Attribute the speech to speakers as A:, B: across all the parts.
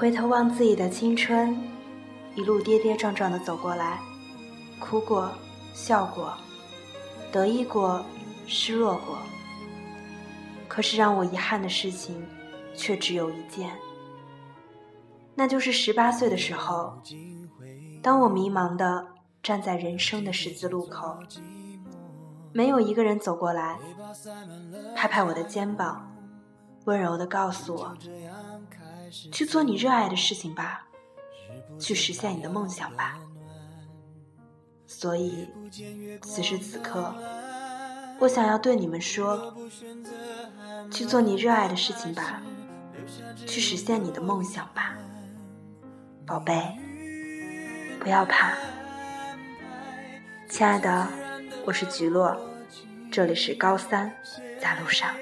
A: 回头望自己的青春，一路跌跌撞撞的走过来，哭过，笑过，得意过，失落过。可是让我遗憾的事情，却只有一件，那就是十八岁的时候，当我迷茫的站在人生的十字路口，没有一个人走过来，拍拍我的肩膀，温柔的告诉我，去做你热爱的事情吧，去实现你的梦想吧。所以，此时此刻，我想要对你们说。去做你热爱的事情吧，去实现你的梦想吧，宝贝，不要怕。亲爱的，我是菊落，这里是高三，在路上。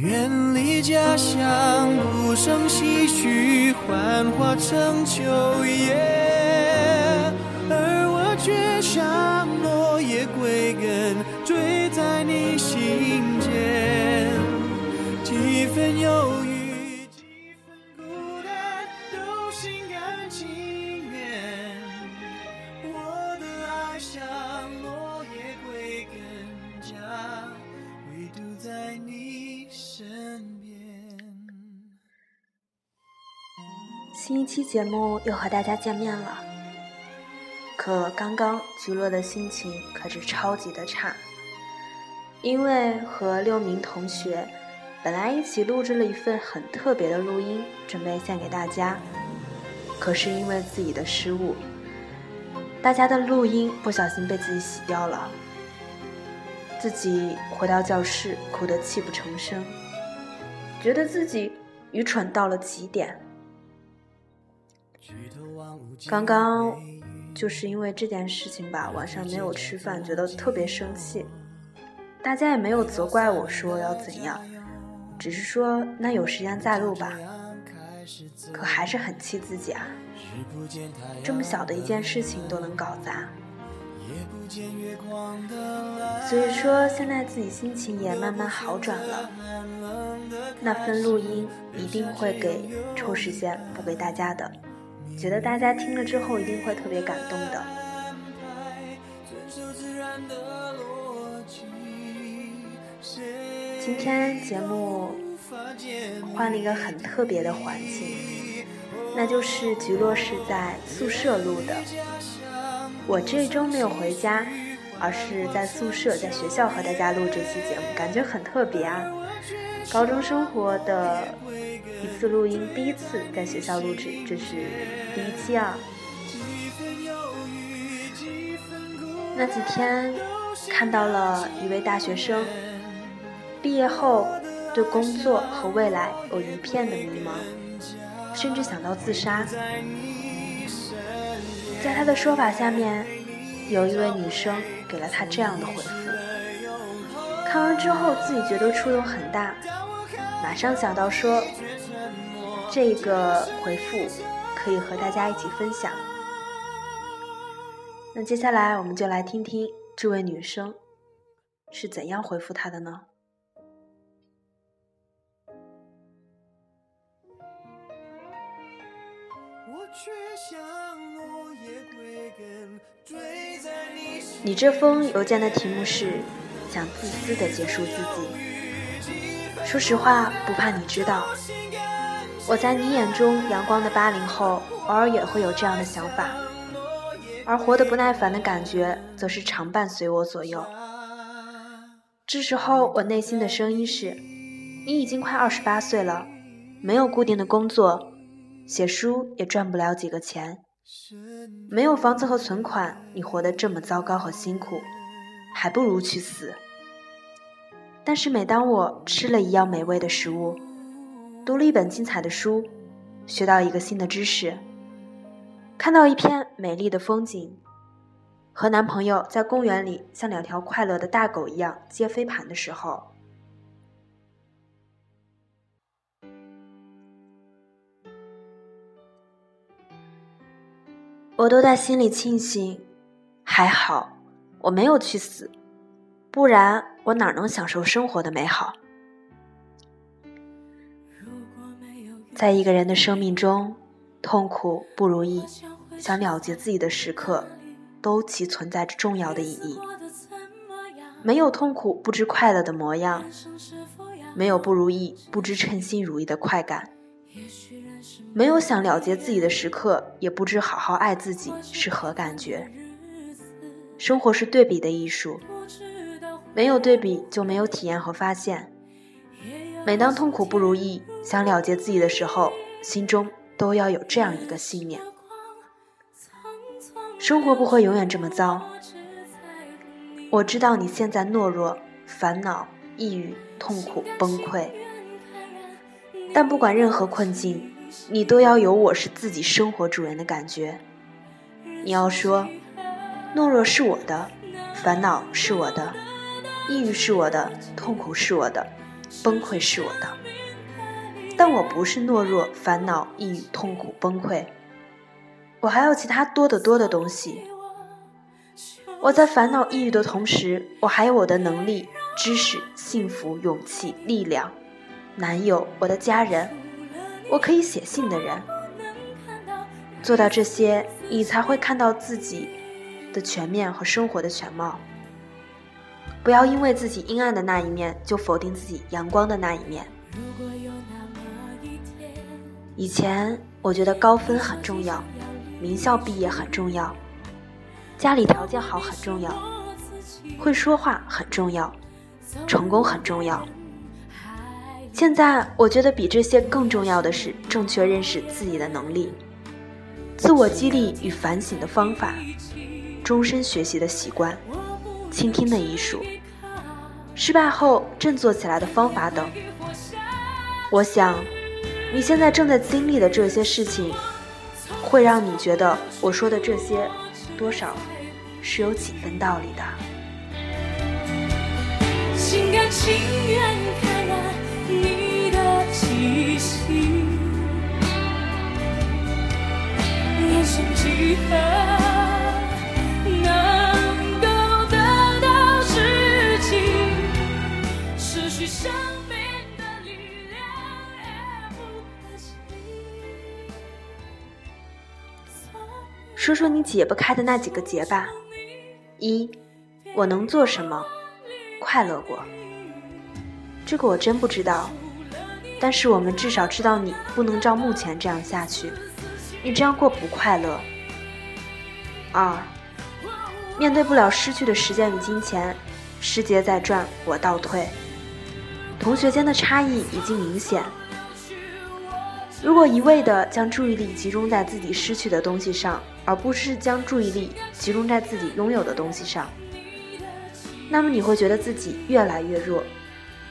A: 远离家乡，不胜唏嘘，幻化成秋叶。而我却像落叶归根，坠在你心间。几分忧新一期节目又和大家见面了。可刚刚菊落的心情可是超级的差，因为和六名同学本来一起录制了一份很特别的录音，准备献给大家，可是因为自己的失误，大家的录音不小心被自己洗掉了，自己回到教室哭得泣不成声，觉得自己愚蠢到了极点。刚刚。就是因为这件事情吧，晚上没有吃饭，觉得特别生气。大家也没有责怪我说要怎样，只是说那有时间再录吧。可还是很气自己啊，这么小的一件事情都能搞砸。所以说现在自己心情也慢慢好转了，那份录音一定会给抽时间补给大家的。觉得大家听了之后一定会特别感动的。今天节目换了一个很特别的环境，那就是菊落是在宿舍录的。我这周没有回家，而是在宿舍，在学校和大家录这期节目，感觉很特别啊。高中生活的。一次录音，第一次在学校录制，这是第一期啊。那几天看到了一位大学生，毕业后对工作和未来有一片的迷茫，甚至想到自杀。在他的说法下面，有一位女生给了他这样的回复。看完之后，自己觉得触动很大，马上想到说。这个回复可以和大家一起分享。那接下来我们就来听听这位女生是怎样回复他的呢？你这封邮件的题目是“想自私的结束自己”。说实话，不怕你知道。我在你眼中阳光的八零后，偶尔也会有这样的想法，而活得不耐烦的感觉，则是常伴随我左右。这时候，我内心的声音是：你已经快二十八岁了，没有固定的工作，写书也赚不了几个钱，没有房子和存款，你活得这么糟糕和辛苦，还不如去死。但是，每当我吃了一样美味的食物，读了一本精彩的书，学到一个新的知识，看到一片美丽的风景，和男朋友在公园里像两条快乐的大狗一样接飞盘的时候，我都在心里庆幸，还好我没有去死，不然我哪能享受生活的美好？在一个人的生命中，痛苦、不如意、想了结自己的时刻，都其存在着重要的意义。没有痛苦，不知快乐的模样；没有不如意，不知称心如意的快感；没有想了结自己的时刻，也不知好好爱自己是何感觉。生活是对比的艺术，没有对比就没有体验和发现。每当痛苦不如意，想了结自己的时候，心中都要有这样一个信念：生活不会永远这么糟。我知道你现在懦弱、烦恼、抑郁、痛苦、崩溃，但不管任何困境，你都要有我是自己生活主人的感觉。你要说，懦弱是我的，烦恼是我的，抑郁是我的，痛苦是我的。崩溃是我的，但我不是懦弱、烦恼、抑郁、痛苦、崩溃，我还有其他多得多的东西。我在烦恼、抑郁的同时，我还有我的能力、知识、幸福、勇气、力量、男友、我的家人，我可以写信的人。做到这些，你才会看到自己的全面和生活的全貌。不要因为自己阴暗的那一面就否定自己阳光的那一面。以前我觉得高分很重要，名校毕业很重要，家里条件好很重要，会说话很重要，成功很重要。现在我觉得比这些更重要的是正确认识自己的能力，自我激励与反省的方法，终身学习的习惯，倾听的艺术。失败后振作起来的方法等，我想，你现在正在经历的这些事情，会让你觉得我说的这些，多少是有几分道理的。心甘情愿看看你的气息，人生几何？说说你解不开的那几个结吧。一，我能做什么？快乐过。这个我真不知道，但是我们至少知道你不能照目前这样下去，你这样过不快乐。二，面对不了失去的时间与金钱，时节在转，我倒退。同学间的差异已经明显。如果一味的将注意力集中在自己失去的东西上，而不是将注意力集中在自己拥有的东西上，那么你会觉得自己越来越弱，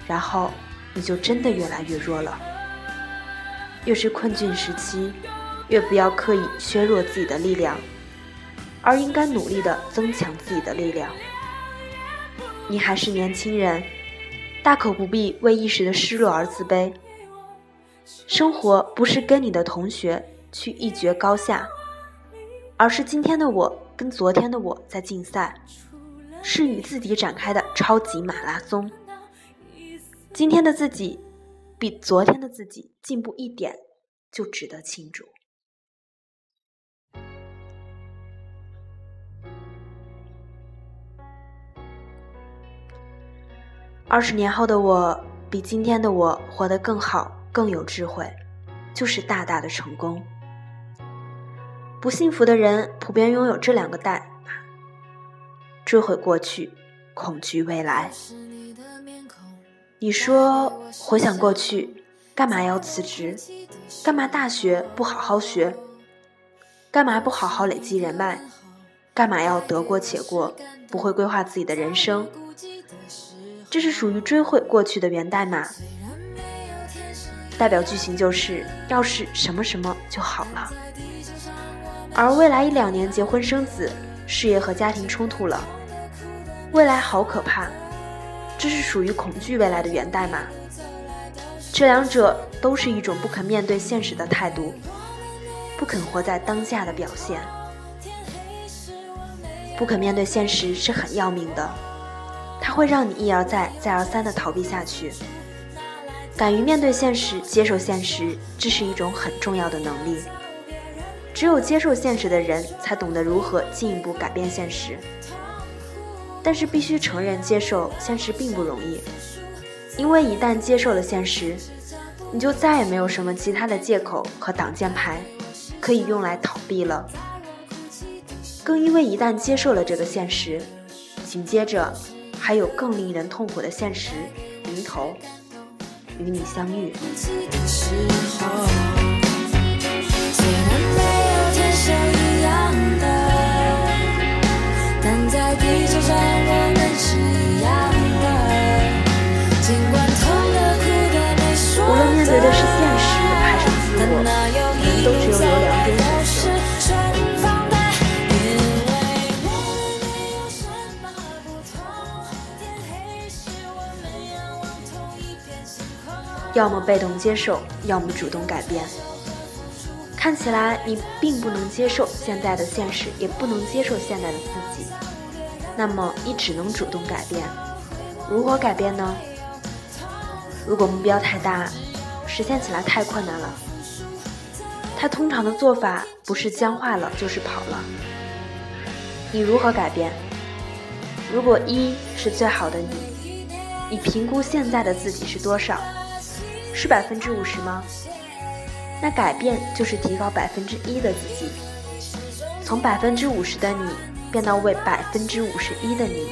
A: 然后你就真的越来越弱了。越是困境时期，越不要刻意削弱自己的力量，而应该努力的增强自己的力量。你还是年轻人，大可不必为一时的失落而自卑。生活不是跟你的同学去一决高下，而是今天的我跟昨天的我在竞赛，是与自己展开的超级马拉松。今天的自己比昨天的自己进步一点，就值得庆祝。二十年后的我比今天的我活得更好。更有智慧，就是大大的成功。不幸福的人普遍拥有这两个代码：追悔过去，恐惧未来。你说回想过去，干嘛要辞职？干嘛大学不好好学？干嘛不好好累积人脉？干嘛要得过且过，不会规划自己的人生？这是属于追悔过去的源代码。代表剧情就是要是什么什么就好了，而未来一两年结婚生子，事业和家庭冲突了，未来好可怕，这是属于恐惧未来的源代码。这两者都是一种不肯面对现实的态度，不肯活在当下的表现。不肯面对现实是很要命的，它会让你一而再、再而三的逃避下去。敢于面对现实、接受现实，这是一种很重要的能力。只有接受现实的人，才懂得如何进一步改变现实。但是必须承认，接受现实并不容易，因为一旦接受了现实，你就再也没有什么其他的借口和挡箭牌可以用来逃避了。更因为一旦接受了这个现实，紧接着还有更令人痛苦的现实迎头与你相遇。要么被动接受，要么主动改变。看起来你并不能接受现在的现实，也不能接受现在的自己，那么你只能主动改变。如何改变呢？如果目标太大，实现起来太困难了，他通常的做法不是僵化了，就是跑了。你如何改变？如果一是最好的你，你评估现在的自己是多少？是百分之五十吗？那改变就是提高百分之一的自己，从百分之五十的你变到为百分之五十一的你，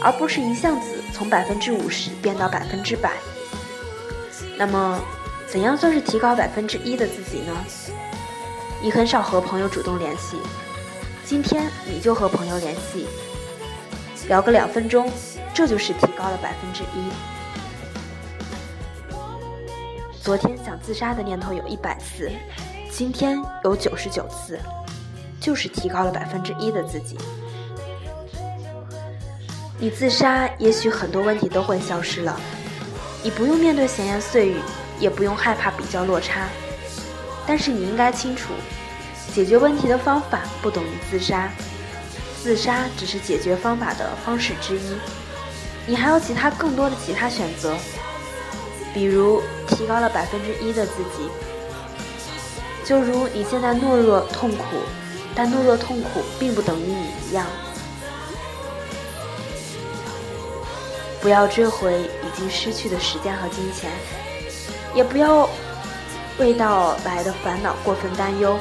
A: 而不是一下子从百分之五十变到百分之百。那么，怎样算是提高百分之一的自己呢？你很少和朋友主动联系，今天你就和朋友联系，聊个两分钟，这就是提高了百分之一。昨天想自杀的念头有一百次，今天有九十九次，就是提高了百分之一的自己。你自杀，也许很多问题都会消失了，你不用面对闲言碎语，也不用害怕比较落差。但是你应该清楚，解决问题的方法不等于自杀，自杀只是解决方法的方式之一，你还有其他更多的其他选择。比如提高了百分之一的自己，就如你现在懦弱痛苦，但懦弱痛苦并不等于你一样。不要追回已经失去的时间和金钱，也不要为到来的烦恼过分担忧，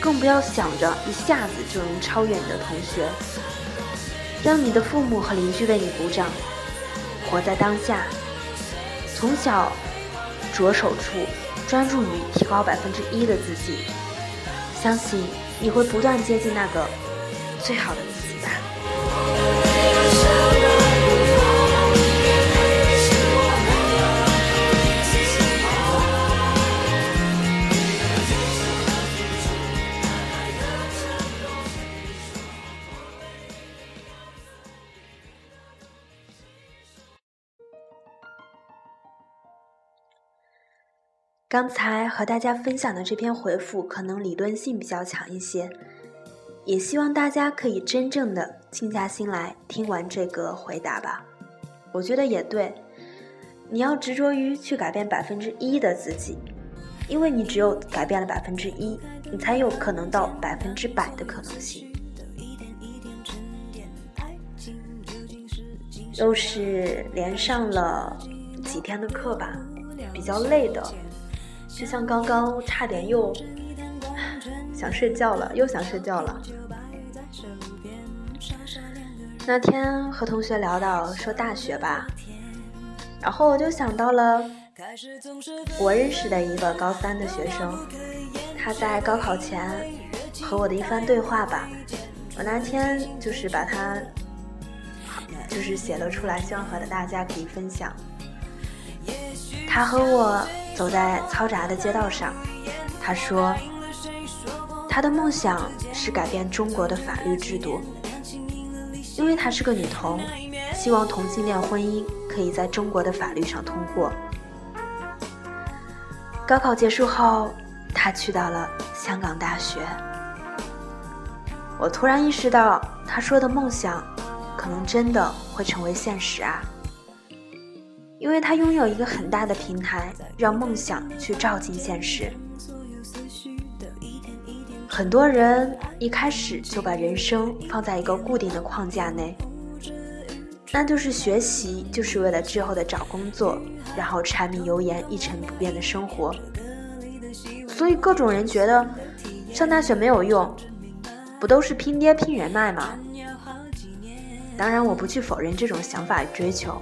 A: 更不要想着一下子就能超越你的同学。让你的父母和邻居为你鼓掌，活在当下。从小着手处，专注于提高百分之一的自己，相信你会不断接近那个最好的你刚才和大家分享的这篇回复可能理论性比较强一些，也希望大家可以真正的静下心来听完这个回答吧。我觉得也对，你要执着于去改变百分之一的自己，因为你只有改变了百分之一，你才有可能到百分之百的可能性。又是连上了几天的课吧，比较累的。就像刚刚差点又 想睡觉了，又想睡觉了。那天和同学聊到说大学吧，然后我就想到了我认识的一个高三的学生，他在高考前和我的一番对话吧。我那天就是把他 就是写了出来，希望和大家可以分享。他和我。走在嘈杂的街道上，他说：“他的梦想是改变中国的法律制度，因为她是个女童，希望同性恋婚姻可以在中国的法律上通过。”高考结束后，他去到了香港大学。我突然意识到，他说的梦想，可能真的会成为现实啊，因为他拥有一个很大的平台，让梦想去照进现实。很多人一开始就把人生放在一个固定的框架内，那就是学习就是为了之后的找工作，然后柴米油盐一成不变的生活。所以各种人觉得上大学没有用，不都是拼爹拼人脉吗？当然，我不去否认这种想法与追求。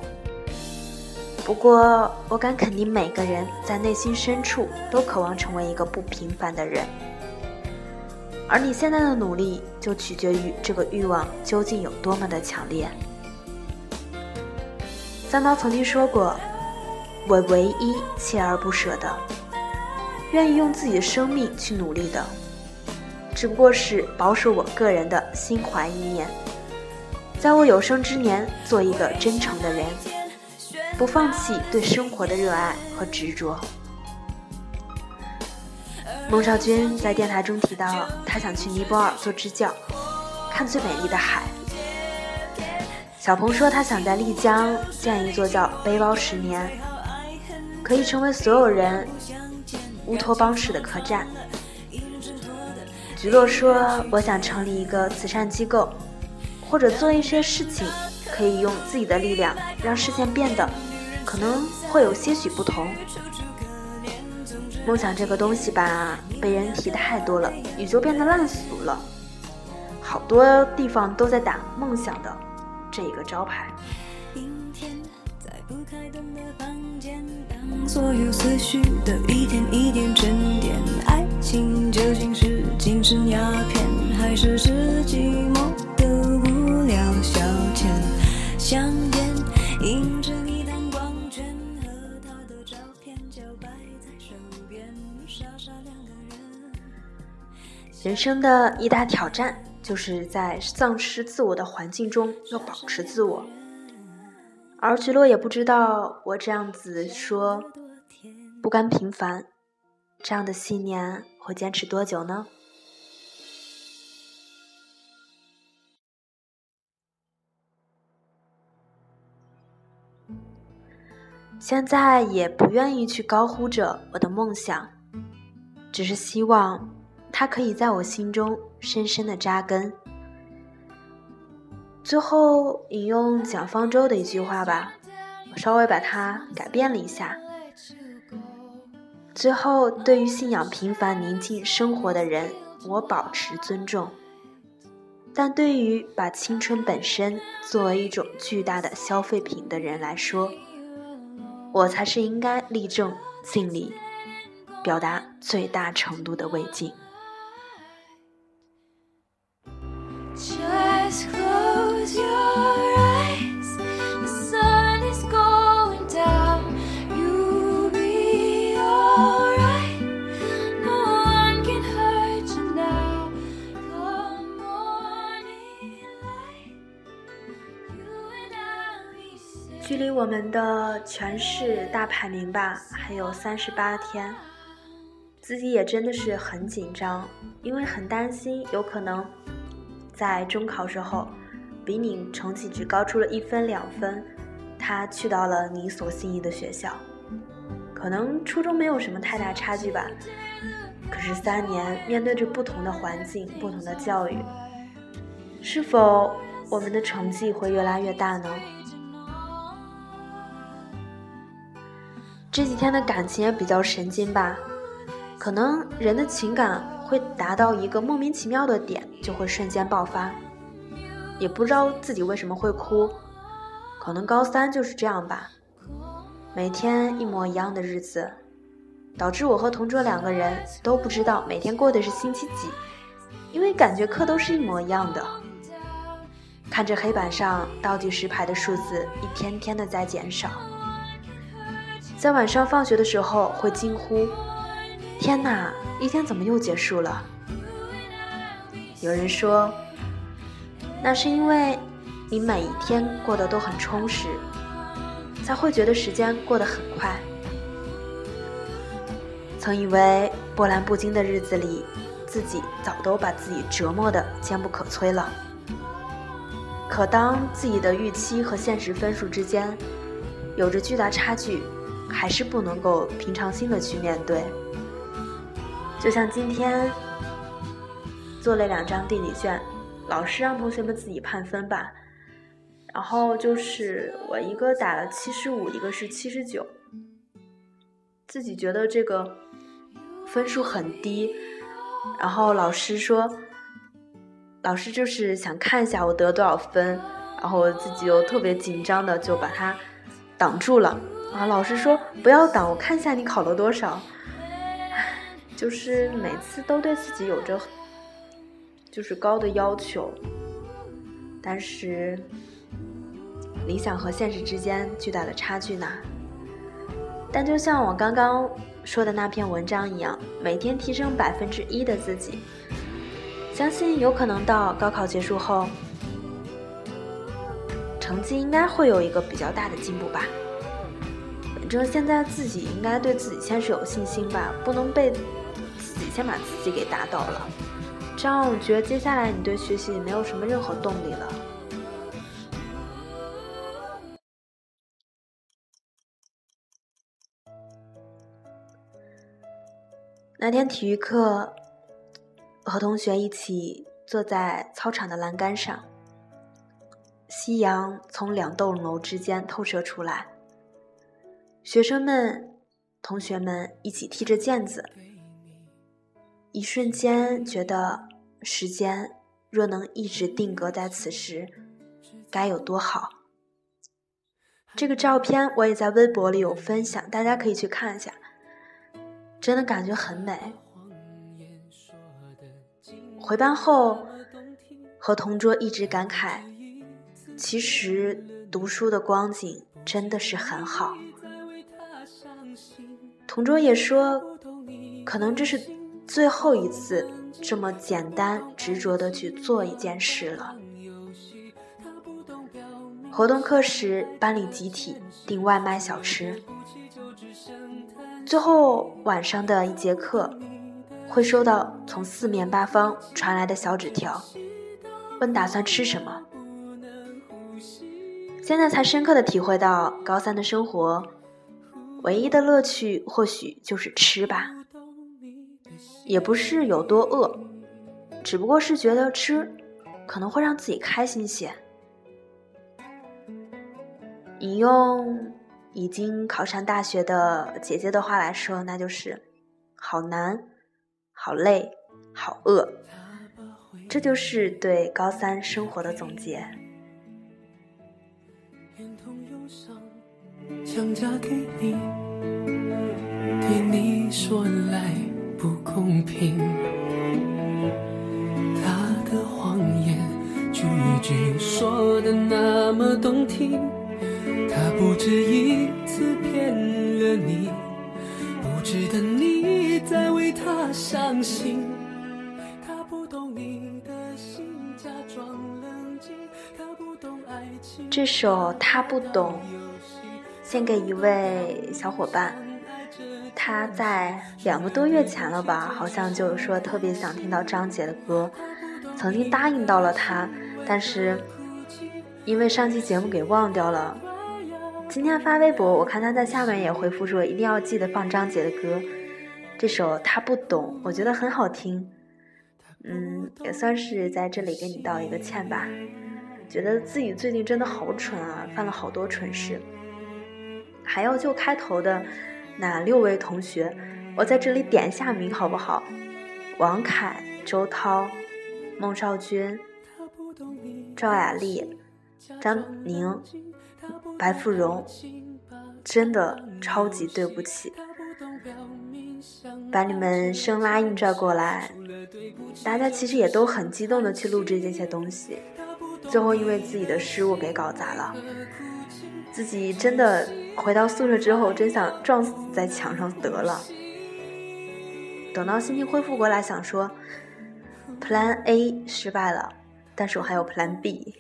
A: 不过，我敢肯定，每个人在内心深处都渴望成为一个不平凡的人。而你现在的努力，就取决于这个欲望究竟有多么的强烈。三毛曾经说过：“我唯一锲而不舍的，愿意用自己的生命去努力的，只不过是保守我个人的心怀意念。”在我有生之年，做一个真诚的人，不放弃对生活的热爱和执着。孟少君在电台中提到，他想去尼泊尔做支教，看最美丽的海。小鹏说，他想在丽江建一座叫“背包十年”，可以成为所有人乌托邦式的客栈。菊落说，我想成立一个慈善机构。或者做一些事情，可以用自己的力量让事件变得可能会有些许不同。梦想这个东西吧，被人提太多了，也就变得烂俗了。好多地方都在打梦想的这一个招牌。所有思绪的一点一点沉淀，爱情究竟是精神鸦片，还是是寂寞？人生的一大挑战，就是在丧失自我的环境中要保持自我。而菊落也不知道，我这样子说不甘平凡，这样的信念会坚持多久呢？现在也不愿意去高呼着我的梦想，只是希望它可以在我心中深深的扎根。最后引用蒋方舟的一句话吧，我稍微把它改变了一下。最后，对于信仰平凡宁静生活的人，我保持尊重；但对于把青春本身作为一种巨大的消费品的人来说，我才是应该立正、尽力，表达最大程度的慰藉。距离我们的全市大排名吧，还有三十八天，自己也真的是很紧张，因为很担心有可能在中考时候比你成绩只高出了一分两分，他去到了你所心仪的学校，可能初中没有什么太大差距吧，可是三年面对着不同的环境、不同的教育，是否我们的成绩会越来越大呢？这几天的感情也比较神经吧，可能人的情感会达到一个莫名其妙的点，就会瞬间爆发，也不知道自己为什么会哭，可能高三就是这样吧，每天一模一样的日子，导致我和同桌两个人都不知道每天过的是星期几，因为感觉课都是一模一样的，看着黑板上倒计时牌的数字一天天的在减少。在晚上放学的时候，会惊呼：“天哪，一天怎么又结束了？”有人说，那是因为你每一天过得都很充实，才会觉得时间过得很快。曾以为波澜不惊的日子里，自己早都把自己折磨得坚不可摧了。可当自己的预期和现实分数之间有着巨大差距，还是不能够平常心的去面对。就像今天做了两张地理卷，老师让同学们自己判分吧。然后就是我一个打了七十五，一个是七十九，自己觉得这个分数很低。然后老师说，老师就是想看一下我得多少分，然后我自己又特别紧张的就把它挡住了。啊，老师说不要挡，我看一下你考了多少。就是每次都对自己有着就是高的要求，但是。理想和现实之间巨大的差距呢？但就像我刚刚说的那篇文章一样，每天提升百分之一的自己，相信有可能到高考结束后，成绩应该会有一个比较大的进步吧。反正现在自己应该对自己先是有信心吧，不能被先把自己给打倒了。这样我觉得接下来你对学习也没有什么任何动力了。那天体育课，和同学一起坐在操场的栏杆上，夕阳从两栋楼之间透射出来。学生们、同学们一起踢着毽子，一瞬间觉得时间若能一直定格在此时，该有多好。这个照片我也在微博里有分享，大家可以去看一下。真的感觉很美。回班后，和同桌一直感慨，其实读书的光景真的是很好。同桌也说，可能这是最后一次这么简单执着的去做一件事了。活动课时，班里集体订外卖小吃。最后晚上的一节课，会收到从四面八方传来的小纸条，问打算吃什么。现在才深刻的体会到，高三的生活，唯一的乐趣或许就是吃吧。也不是有多饿，只不过是觉得吃，可能会让自己开心些。引用。已经考上大学的姐姐的话来说，那就是好难、好累、好饿，这就是对高三生活的总结。想嫁给你，对你说来不公平。他的谎言句句说的那么动听。他不止一次骗了你，不值得你再为他伤心。他不懂你的心，假装冷静。他不懂爱情。这首《他不懂》献给一位小伙伴，他在两个多月前了吧，好像就是说特别想听到张杰的歌，曾经答应到了他，但是因为上期节目给忘掉了。今天发微博，我看他在下面也回复说，一定要记得放张杰的歌。这首他不懂，我觉得很好听。嗯，也算是在这里给你道一个歉吧。觉得自己最近真的好蠢啊，犯了好多蠢事。还要就开头的那六位同学，我在这里点一下名好不好？王凯、周涛、孟少君、赵雅丽、张宁。白富荣，真的超级对不起，把你们生拉硬拽过来，大家其实也都很激动的去录制这些东西，最后因为自己的失误给搞砸了，自己真的回到宿舍之后，真想撞死在墙上得了。等到心情恢复过来，想说，Plan A 失败了，但是我还有 Plan B。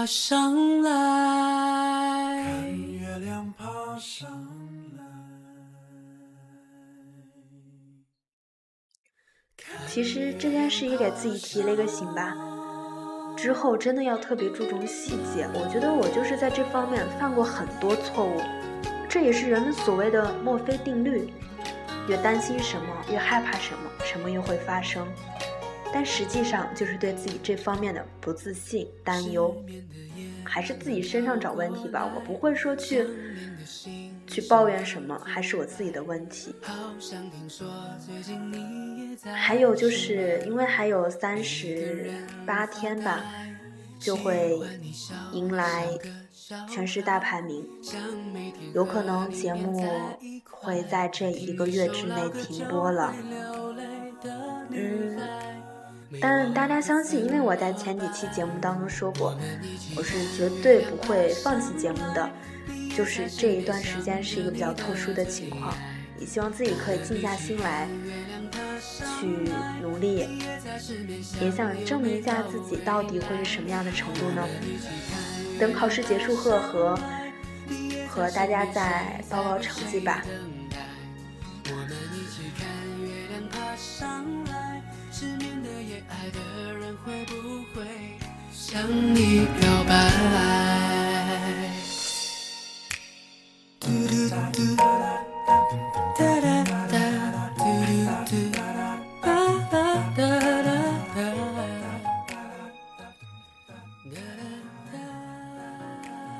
B: 爬上来，看月亮爬上来。
A: 其实这件事也给自己提了一个醒吧，之后真的要特别注重细节。我觉得我就是在这方面犯过很多错误，这也是人们所谓的墨菲定律：越担心什么，越害怕什么，什么又会发生。但实际上就是对自己这方面的不自信、担忧，还是自己身上找问题吧。我不会说去去抱怨什么，还是我自己的问题。还有就是因为还有三十八天吧，就会迎来全市大排名，有可能节目会在这一个月之内停播了。嗯。但大家相信，因为我在前几期节目当中说过，我是绝对不会放弃节目的。就是这一段时间是一个比较特殊的情况，也希望自己可以静下心来去努力，也想证明一下自己到底会是什么样的程度呢？等考试结束后和和大家再报告成绩吧。爱的人会不会向你表白。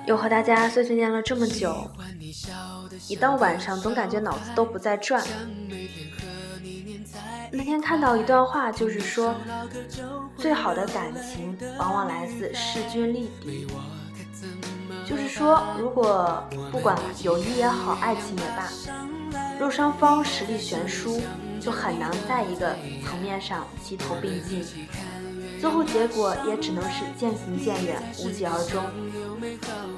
A: 又和大家碎碎念了这么久，一到晚上总感觉脑子都不在转。看到一段话，就是说，最好的感情往往来自势均力敌。就是说，如果不管友谊也好，爱情也罢，若双方实力悬殊，就很难在一个层面上齐头并进，最后结果也只能是渐行渐远，无疾而终。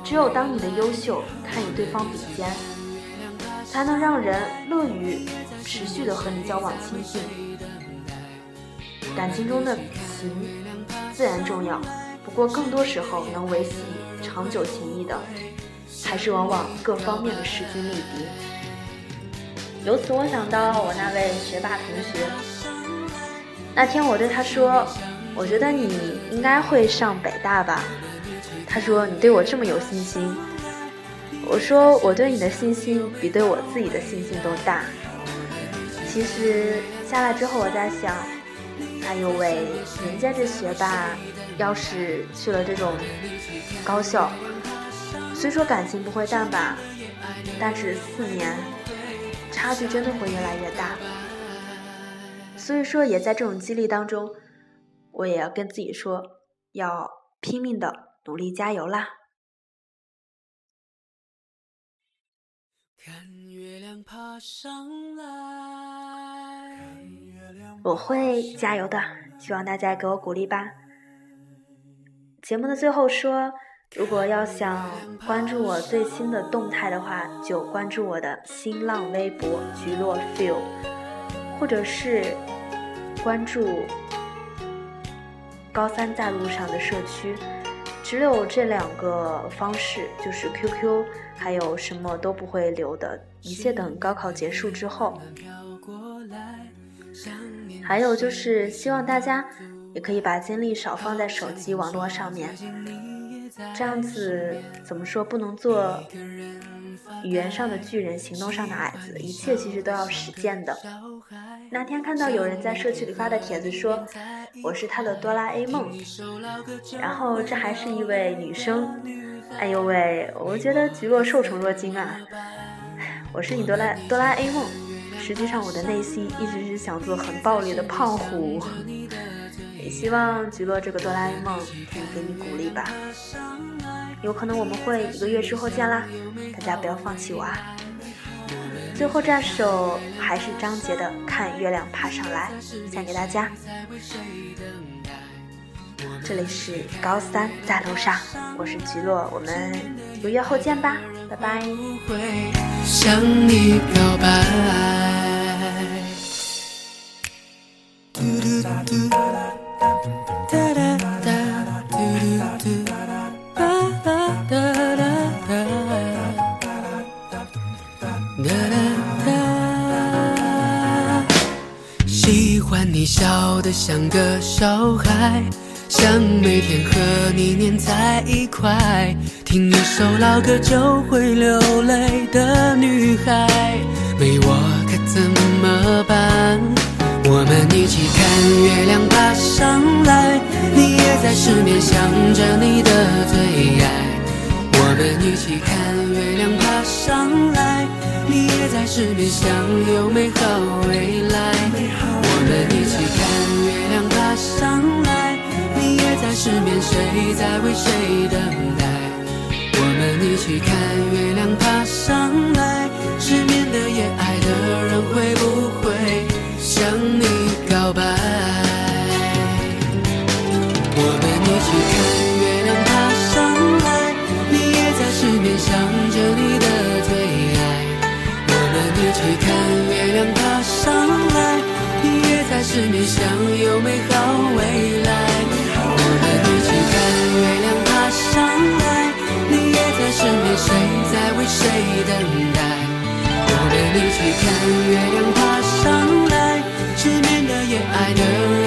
A: 只有当你的优秀堪与对方比肩，才能让人乐于持续的和你交往亲近。感情中的情自然重要，不过更多时候能维系长久情谊的，还是往往各方面的势均力敌。由此我想到我那位学霸同学，那天我对他说：“我觉得你应该会上北大吧。”他说：“你对我这么有信心。”我说：“我对你的信心比对我自己的信心都大。”其实下来之后，我在想。哎呦喂，人家这学霸，要是去了这种高校，虽说感情不会淡吧，但是四年差距真的会越来越大。所以说，也在这种激励当中，我也要跟自己说，要拼命的努力加油啦！看月亮爬上来。我会加油的，希望大家给我鼓励吧。节目的最后说，如果要想关注我最新的动态的话，就关注我的新浪微博“菊落 feel”，或者是关注高三在路上的社区。只有这两个方式，就是 QQ，还有什么都不会留的，一切等高考结束之后。还有就是希望大家也可以把精力少放在手机网络上面，这样子怎么说不能做语言上的巨人，行动上的矮子，一切其实都要实践的。那天看到有人在社区里发的帖子说我是他的哆啦 A 梦，然后这还是一位女生，哎呦喂，我觉得菊落受宠若惊啊，我是你哆啦哆啦 A 梦。实际上，我的内心一直是想做很暴力的胖虎。也希望菊落这个哆啦 A 梦可以给你鼓励吧。有可能我们会一个月之后见啦，大家不要放弃我啊！最后这首还是张杰的《看月亮爬上来》，献给大家。这里是高三在路上，我是菊落，我们一个月后见吧，拜拜。不会向你表白。
B: 你笑得像个小孩，想每天和你黏在一块。听一首老歌就会流泪的女孩，没我可怎么办？我们一起看月亮爬上来，你也在失眠想着你的最爱。我们一起看月亮爬上来，你也在失眠想有美好未来。我们一起看月亮爬上来，你也在失眠，谁在为谁等待？我们一起看月亮爬上来，失眠的夜，爱的人会不会向你告白？我们一起看月亮爬上来，你也在失眠想着你的最爱。我们一起看月亮爬上来，你也在失眠想有美好未来。谁在为谁等待？我陪你去看月亮爬上来，失眠的夜，爱的。